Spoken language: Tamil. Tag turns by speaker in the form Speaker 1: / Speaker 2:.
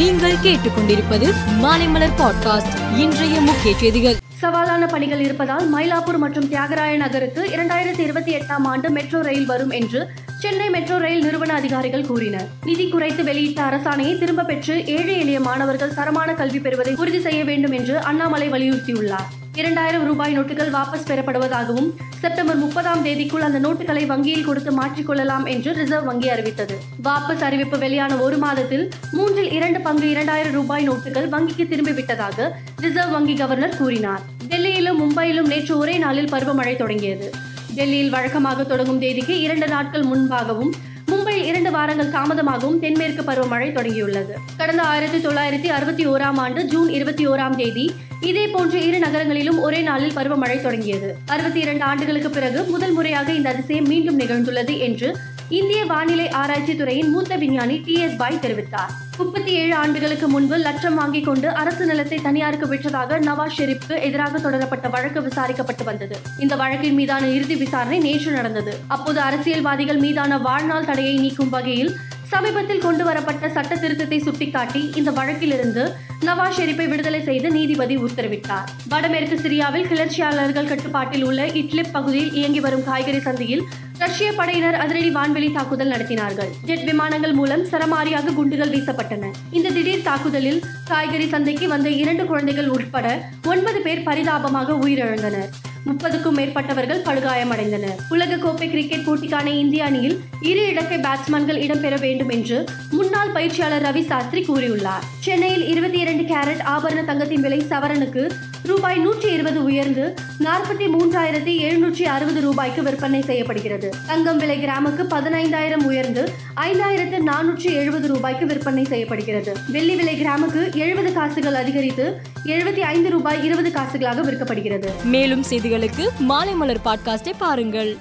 Speaker 1: நீங்கள் கேட்டுக்கொண்டிருப்பது மாலைமலர் பாட்காஸ்ட். இன்றைய முக்கிய செய்திகள்.
Speaker 2: சவாலான பணிகள் இருப்பதால் மயிலாப்பூர் மற்றும் தியாகராய நகருக்கு இரண்டாயிரத்தி இருபத்தி எட்டாம் ஆண்டு மெட்ரோ ரயில் வரும் என்று சென்னை மெட்ரோ ரயில் நிறுவன அதிகாரிகள் கூறினர். நிதி குறைத்து வெளியிட்ட அரசாணையை திரும்ப பெற்று ஏழை எளிய மாணவர்கள் தரமான கல்வி பெறுவதை உறுதி செய்ய வேண்டும் என்று அண்ணாமலை வலியுறுத்தியுள்ளார். இரண்டாயிரம் ரூபாய் நோட்டுகள் வாபஸ் பெறப்படுவதாகவும் செப்டம்பர் முப்பதாம் தேதிக்குள் அந்த நோட்டுகளை வங்கியில் கொடுத்து மாற்றிக்கொள்ளலாம் என்று ரிசர்வ் வங்கி அறிவித்தது. வாபஸ் அறிவிப்பு வெளியான ஒரு மாதத்தில் மூன்றில் இரண்டு பங்கு இரண்டாயிரம் ரூபாய் நோட்டுகள் வங்கிக்கு திரும்பிவிட்டதாக ரிசர்வ் வங்கி கவர்னர் கூறினார். டெல்லியிலும் மும்பையிலும் நேற்று ஒரே நாளில் பருவமழை தொடங்கியது. டெல்லியில் வழக்கமாக தொடங்கும் தேதிக்கு இரண்டு நாட்கள் முன்பாகவும் மும்பையில் இரண்டு வாரங்கள் தாமதமாகவும் தென்மேற்கு பருவமழை தொடங்கியுள்ளது. கடந்த ஆயிரத்தி தொள்ளாயிரத்தி அறுபத்தி ஓராம் ஆண்டு ஜூன் இருபத்தி ஓராம் தேதி இதே போன்று இரு நகரங்களிலும் ஒரே நாளில் பருவமழை தொடங்கியது. அறுபத்தி இரண்டு ஆண்டுகளுக்கு பிறகு முதல் முறையாக இந்த அதிசயம் மீண்டும் நிகழ்ந்துள்ளது என்று இந்திய வானிலை ஆராய்ச்சி துறையின் மூத்த விஞ்ஞானி டி எஸ் பாய் தெரிவித்தார். முப்பத்தி ஏழு ஆண்டுகளுக்கு முன்பு லட்சம் வாங்கிக் கொண்டு அரசு நிலத்தை தனியாருக்கு விற்றதாக நவாஸ் ஷெரீப்க்கு எதிராக தொடரப்பட்ட வழக்கு விசாரிக்கப்பட்டு வந்தது. இந்த வழக்கின் மீதான இறுதி விசாரணை நேற்று நடந்தது. அப்போது அரசியல்வாதிகள் மீதான வாழ்நாள் தடையை நீக்கும் வகையில் சமீபத்தில் கொண்டு வரப்பட்ட சட்ட திருத்தத்தை சுட்டிக்காட்டி இந்த வழக்கிலிருந்து நவாஸ் ஷெரீப்பை விடுதலை செய்து நீதிபதி உத்தரவிட்டார். வடமேற்கு சிரியாவில் கிளர்ச்சியாளர்கள் கட்டுப்பாட்டில் உள்ள இட்லிப் பகுதியில் இயங்கி வரும் காய்கறி சந்தையில் ரஷ்ய படையினர் அதிரடி வான்வெளி தாக்குதல் நடத்தினார்கள். ஜெட் விமானங்கள் மூலம் சரமாரியாக குண்டுகள் வீசப்பட்டன. இந்த திடீர் தாக்குதலில் காய்கறி சந்தைக்கு வந்த இரண்டு குழந்தைகள் உட்பட ஒன்பது பேர் பரிதாபமாக உயிரிழந்தனர். முப்பதுக்கும் மேற்பட்டவர்கள் படுகாயமடைந்தனர். உலக கோப்பை கிரிக்கெட் போட்டிக்கான இந்திய அணியில் இரு இடக்கை பேட்ஸ்மேன்கள் இடம்பெற வேண்டும் என்று முன்னாள் பயிற்சியாளர் ரவி சாஸ்திரி கூறியுள்ளார். சென்னையில் இருபத்தி இரண்டு கேரட் ஆபரண தங்கத்தின் விலை சவரனுக்கு ரூபாய் நூற்றி இருபது உயர்ந்து நாற்பத்தி மூன்றாயிரத்தி எழுநூற்றி அறுபது ரூபாய்க்கு விற்பனை செய்யப்படுகிறது. தங்கம் விலை கிராமுக்கு பதினைந்தாயிரம் உயர்ந்து ஐந்தாயிரத்து நானூற்றி எழுபது ரூபாய்க்கு விற்பனை செய்யப்படுகிறது. வெள்ளி விலை கிராமுக்கு எழுபது காசுகள் அதிகரித்து எழுபத்தி ஐந்து ரூபாய் இருபது காசுகளாக விற்கப்படுகிறது.
Speaker 1: மேலும் செய்திகளுக்கு மாலை மலர் பாட்காஸ்டை பாருங்கள்.